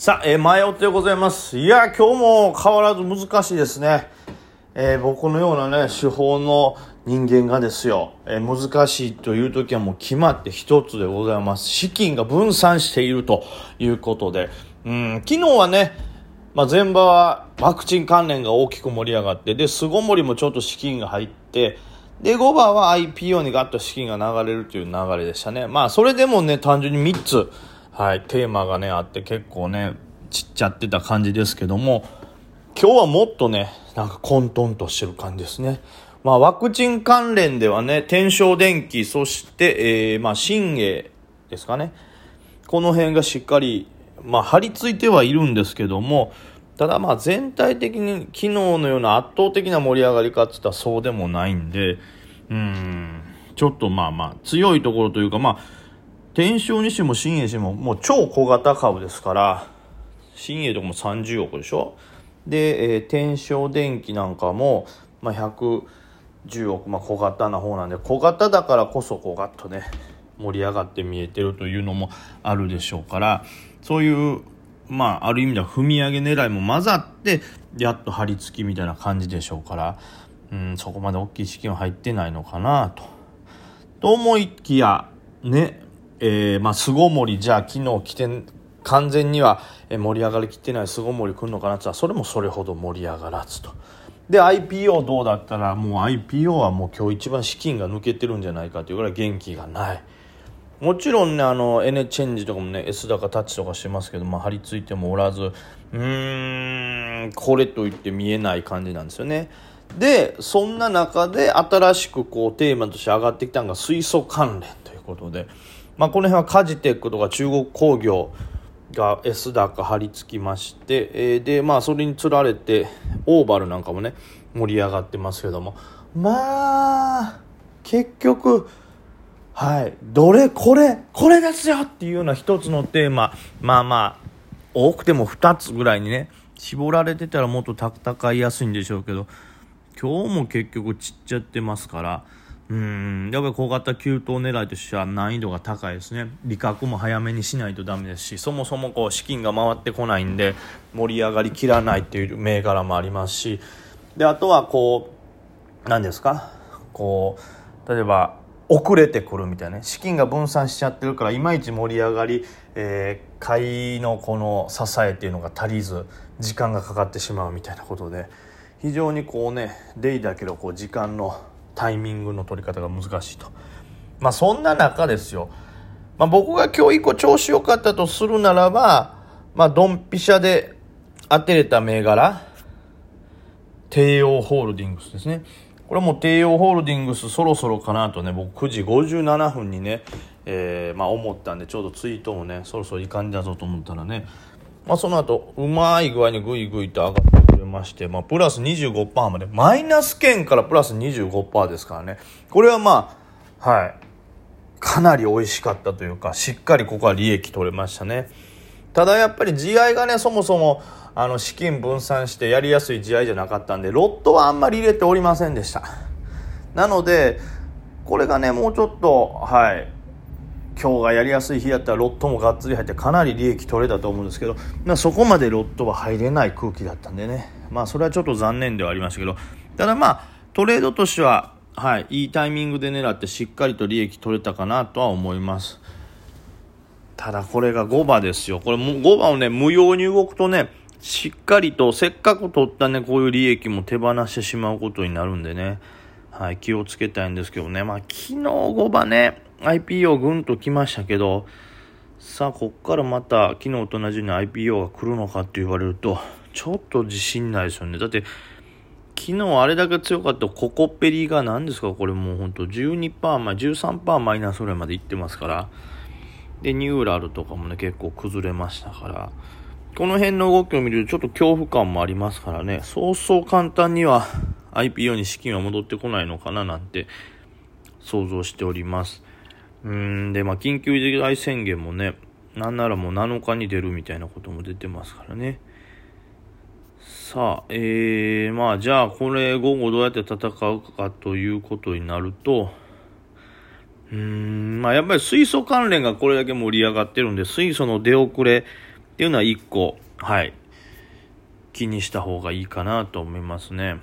さあ、えー、前追ってございます。いや、今日も変わらず難しいですね。えー、僕のようなね、手法の人間がですよ、えー、難しいという時はもう決まって一つでございます。資金が分散しているということで、うん、昨日はね、まあ、前場はワクチン関連が大きく盛り上がって、で、巣ごもりもちょっと資金が入って、で、5番は IPO にガッと資金が流れるという流れでしたね。まあ、それでもね、単純に3つ、はい、テーマがね、あって結構ね、ちっちゃってた感じですけども、今日はもっとね、なんか混沌としてる感じですね。まあ、ワクチン関連ではね、天正電機、そして、えー、まあ、新鋭ですかね。この辺がしっかり、まあ、張り付いてはいるんですけども、ただまあ全体的に昨日のような圧倒的な盛り上がりかって言ったらそうでもないんで、うん、ちょっとまあまあ強いところというかまあ、天正にしても新栄してももう超小型株ですから、新栄とかも30億でしょ？で、えー、天正電機なんかも、まあ、110億、まあ、小型な方なんで小型だからこそこうガッとね盛り上がって見えてるというのもあるでしょうからそういうまあある意味では踏み上げ狙いも混ざってやっと張り付きみたいな感じでしょうから、うん、そこまで大きい資金は入ってないのかなと。と思いきやねえー、まあ巣ごもりじゃあ昨日来て完全には盛り上がりきってない巣ごもり来るのかなってそれもそれほど盛り上がらずと。で IPO どうだったらもう IPO はもう今日一番資金が抜けてるんじゃないかというぐらい元気がない。もちろんねあの N チェンジとかもね S 高タッチとかしてますけど、まあ、張り付いてもおらずうーんこれといって見えない感じなんですよね。でそんな中で新しくこうテーマとして上がってきたのが水素関連ということで、まあ、この辺はカジテックとか中国工業が S 高張り付きまして、えー、でまあそれにつられてオーバルなんかもね盛り上がってますけども。まあ結局はいどれこれこれですよっていうような一つのテーマ。まあまあ多くても2つぐらいにね絞られてたらもっと戦いやすいんでしょうけど今日も結局散っちゃってますからうんやっぱり小型急騰狙いとしては難易度が高いですね。利確も早めにしないとダメですしそもそもこう資金が回ってこないんで盛り上がりきらないっていう銘柄もありますし。であとはこう何ですか？こう例えば遅れてくるみたいなね。資金が分散しちゃってるからいまいち盛り上がり、えー、買いのこの支えっていうのが足りず時間がかかってしまうみたいなことで非常にこうねデイだけどこう時間のタイミングの取り方が難しいと。まあそんな中ですよ。まあ僕が今日一個調子良かったとするならば、まあドンピシャで当てれた銘柄、帝王ホールディングスですね。これも帝王ホールディングスそろそろかなとね、僕9時57分にね、えー、まあ思ったんで、ちょうどツイートもね、そろそろいい感じだぞと思ったらね、まあその後、うまい具合にグイグイと上がってれまして、まあ、プラス25%まで、マイナス圏からプラス25%ですからね。これはまあ、はい。かなり美味しかったというか、しっかりここは利益取れましたね。ただやっぱり地合いがね、そもそも、あの、資金分散してやりやすい地合いじゃなかったんで、ロットはあんまり入れておりませんでした。なので、これがね、もうちょっと、はい。今日がやりやすい日やったらロットもがっつり入ってかなり利益取れたと思うんですけど、まあ、そこまでロットは入れない空気だったんでね。まあそれはちょっと残念ではありましたけど。ただまあトレードとしてははい、いいタイミングで狙ってしっかりと利益取れたかなとは思います。ただこれが5番ですよ。これも5番をね無用に動くとねしっかりとせっかく取ったねこういう利益も手放してしまうことになるんでね。はい気をつけたいんですけどねまあ昨日5番ね IPO ぐんと来ましたけど、さあ、こっからまた昨日と同じように IPO が来るのかって言われると、ちょっと自信ないですよね。だって、昨日あれだけ強かったココペリが何ですか？これもうほんと12%、ま、13%マイナスぐらいまでいってますから。で、ニューラルとかもね、結構崩れましたから。この辺の動きを見るとちょっと恐怖感もありますからね。そうそう簡単には IPO に資金は戻ってこないのかななんて想像しております。うんで、まあ、緊急事態宣言もね、なんならもう7日に出るみたいなことも出てますからね。さあ、えー、まあ、じゃあ、これ、午後どうやって戦うかということになると、うーん、まあ、やっぱり水素関連がこれだけ盛り上がってるんで、水素の出遅れっていうのは一個、はい、気にした方がいいかなと思いますね。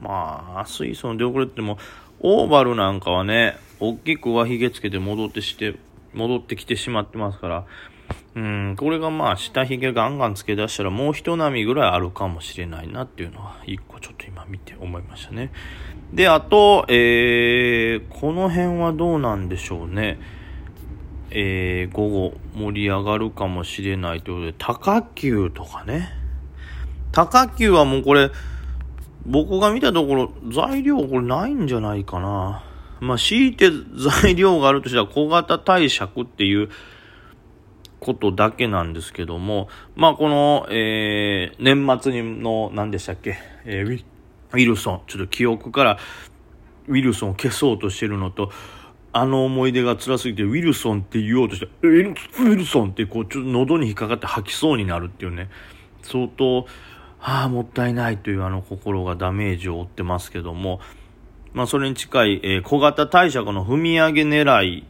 まあ、水素の出遅れっても、オーバルなんかはね、大きく上髭つけて戻ってして、戻ってきてしまってますから、うん、これがまあ、下髭ガンガンつけ出したらもう一波ぐらいあるかもしれないなっていうのは、一個ちょっと今見て思いましたね。で、あと、えー、この辺はどうなんでしょうね。えー、午後盛り上がるかもしれないということで、高級とかね。高級はもうこれ、僕が見たところ、材料これないんじゃないかな。まあ、強いて材料があるとしたら小型貸借っていうことだけなんですけども、まあ、この、えー、年末にの、何でしたっけ、えー、ウィルソン、ちょっと記憶からウィルソンを消そうとしてるのと、あの思い出が辛すぎて、ウィルソンって言おうとして、ウィルソンってこう、ちょっと喉に引っかかって吐きそうになるっていうね、相当、ああ、もったいないというあの心がダメージを負ってますけども、まあそれに近い、えー、小型貸借の踏み上げ狙い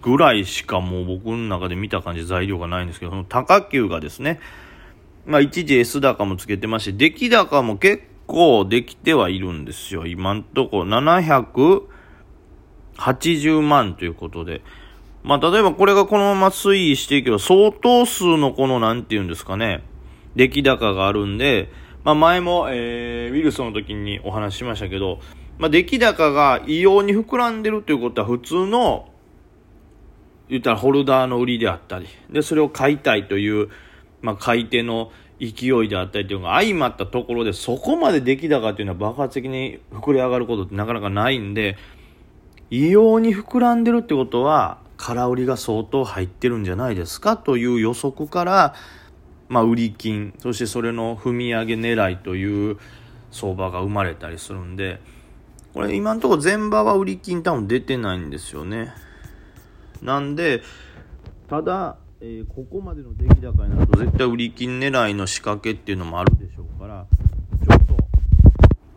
ぐらいしかもう僕の中で見た感じ材料がないんですけど、その高級がですね、まあ一時 S 高もつけてまして、出来高も結構できてはいるんですよ。今んとこ780万ということで。まあ例えばこれがこのまま推移していけば相当数のこのなんて言うんですかね、出来高があるんで、まあ、前も、えー、ウィルソンの時にお話ししましたけど、まあ、出来高が異様に膨らんでるということは普通の、言ったらホルダーの売りであったり、で、それを買いたいという、まあ、買い手の勢いであったりというのが相まったところで、そこまで出来高というのは爆発的に膨れ上がることってなかなかないんで、異様に膨らんでるってことは、空売りが相当入ってるんじゃないですかという予測から、まあ、売り金そしてそれの踏み上げ狙いという相場が生まれたりするんでこれ今のところ前場は売り金多分出てないんですよね。なんでただ、えー、ここまでの出来高になると絶対売り金狙いの仕掛けっていうのもあるでしょうからちょっ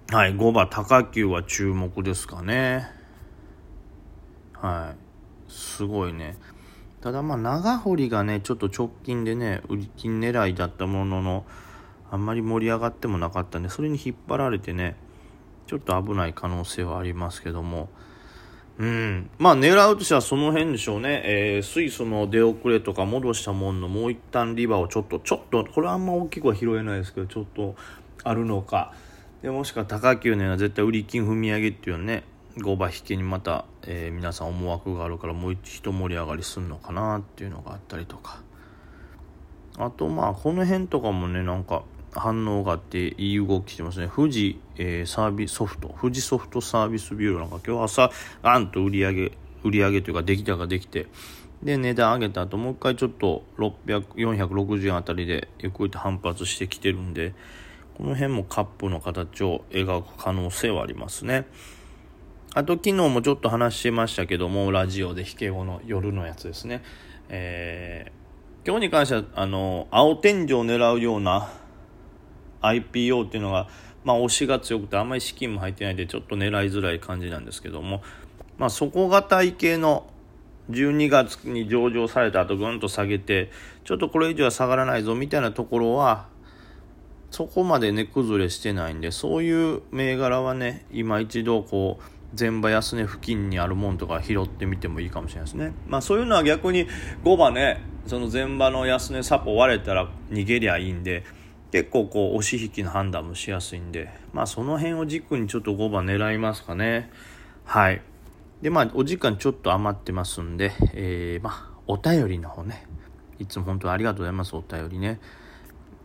とはい5番高級は注目ですかね。はいすごいね。ただまあ長堀がねちょっと直近でね売り金狙いだったもののあんまり盛り上がってもなかったんでそれに引っ張られてねちょっと危ない可能性はありますけども。うん。まあ狙うとしてはその辺でしょうね、えー、水素の出遅れとか戻したもののもう一旦リバーをちょっとちょっとこれはあんま大きくは拾えないですけどちょっとあるのか。でもしくは高級のような絶対売り金踏み上げっていうね5倍引きにまた、えー、皆さん思惑があるからもう一盛り上がりするのかなっていうのがあったりとか。あとまあこの辺とかもねなんか反応があっていい動きしてますね。富士、えー、サービスソフト。富士ソフトサービスビューロなんか今日朝ガンと売り上げ売り上げというか出来高できてで値段上げた後もう一回ちょっと600 460円あたりでゆっくりと反発してきてるんでこの辺もカップの形を描く可能性はありますね。あと昨日もちょっと話しましたけども、ラジオで引け後の夜のやつですね。えー、今日に関しては、あの、青天井を狙うような IPO っていうのが、まあ推しが強くてあんまり資金も入ってないんでちょっと狙いづらい感じなんですけども、まあ底堅い系の12月に上場された後ぐんと下げて、ちょっとこれ以上は下がらないぞみたいなところは、そこまで値崩れしてないんで、そういう銘柄はね、今一度こう、前場安値付近にあるもんとか拾ってみてもいいかもしれないですね。まあそういうのは逆に5番ね、その前場の安値サポ割れたら逃げりゃいいんで、結構こう押し引きの判断もしやすいんで、まあその辺を軸にちょっと5番狙いますかね。はい。でまあお時間ちょっと余ってますんで、えー、まあお便りの方ね、いつも本当にありがとうございます、お便りね。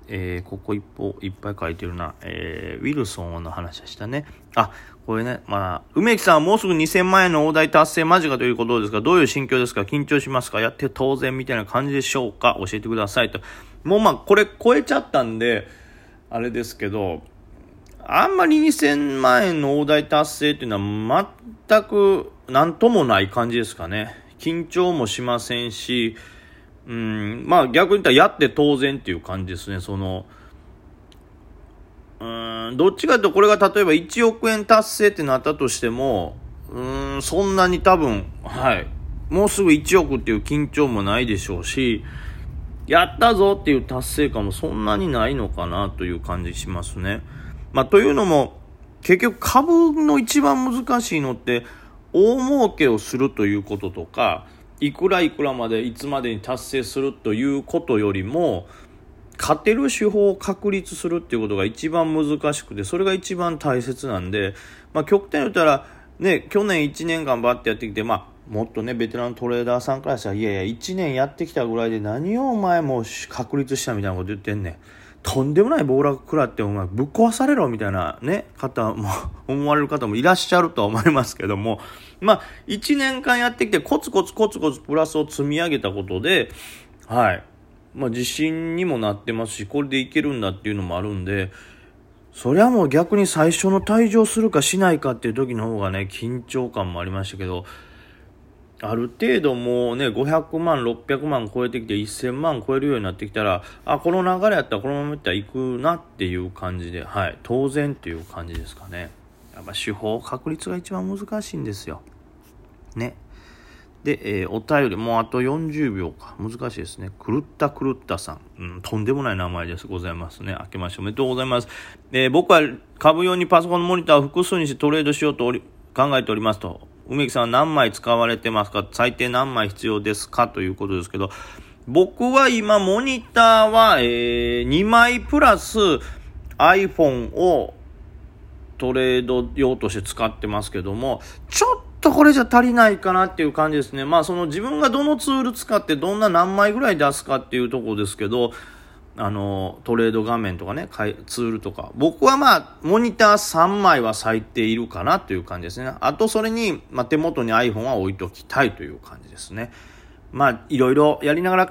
えー、ここ一歩いっぱい書いてるな、えー、ウィルソンの話でしたね。あ、これね、まあ、梅木さんはもうすぐ2000万円の大台達成間近ということですが、どういう心境ですか？緊張しますか？やって当然みたいな感じでしょうか？教えてくださいと。もうまあ、これ超えちゃったんで、あれですけど、あんまり2000万円の大台達成っていうのは全く何ともない感じですかね。緊張もしませんし、うん、まあ逆に言ったらやって当然っていう感じですね。その、うん、どっちかというとこれが例えば1億円達成ってなったとしても、うん、そんなに多分、はい、もうすぐ1億っていう緊張もないでしょうし、やったぞっていう達成感もそんなにないのかなという感じしますね。まあ、というのも、結局株の一番難しいのって、大儲けをするということとか、いくらいくらまでいつまでに達成するということよりも、勝てる手法を確立するっていうことが一番難しくて、それが一番大切なんで、まあ、極端に言ったら、ね、去年1年頑張ってやってきて、まあ、もっとね、ベテラントレーダーさんからしたら、いやいや、1年やってきたぐらいで何をお前もう確立したみたいなこと言ってんねん。とんでもない暴落食らってお前ぶっ壊されろみたいなね、方も、思われる方もいらっしゃるとは思いますけども、まあ、1年間やってきてコツコツコツコツプラスを積み上げたことで、はい。まあ、自信にもなってますし、これでいけるんだっていうのもあるんで、そりゃもう逆に最初の退場するかしないかっていう時の方がね、緊張感もありましたけど、ある程度もうね、500万、600万超えてきて1000万超えるようになってきたら、あ、この流れやったらこのままいったら行くなっていう感じで、はい、当然っていう感じですかね。やっぱ手法、確率が一番難しいんですよ。ね。で、えー、お便り、もうあと40秒か。難しいですね。狂った狂ったさん。うん、とんでもない名前です。ございますね。明けましておめでとうございます。えー、僕は株用にパソコンのモニターを複数にしてトレードしようと考えておりますと。梅木さんは何枚使われてますか？最低何枚必要ですか？ということですけど、僕は今、モニターは、えー、2枚プラス iPhone をトレード用として使ってますけども、ちょっとこれじゃ足りないかなっていう感じですね。まあその自分がどのツール使ってどんな何枚ぐらい出すかっていうとこですけど、あの、トレード画面とかね、ツールとか。僕はまあ、モニター3枚は咲いているかなという感じですね。あと、それに、まあ、手元に iPhone は置いときたいという感じですね。まあ、いろいろやりながら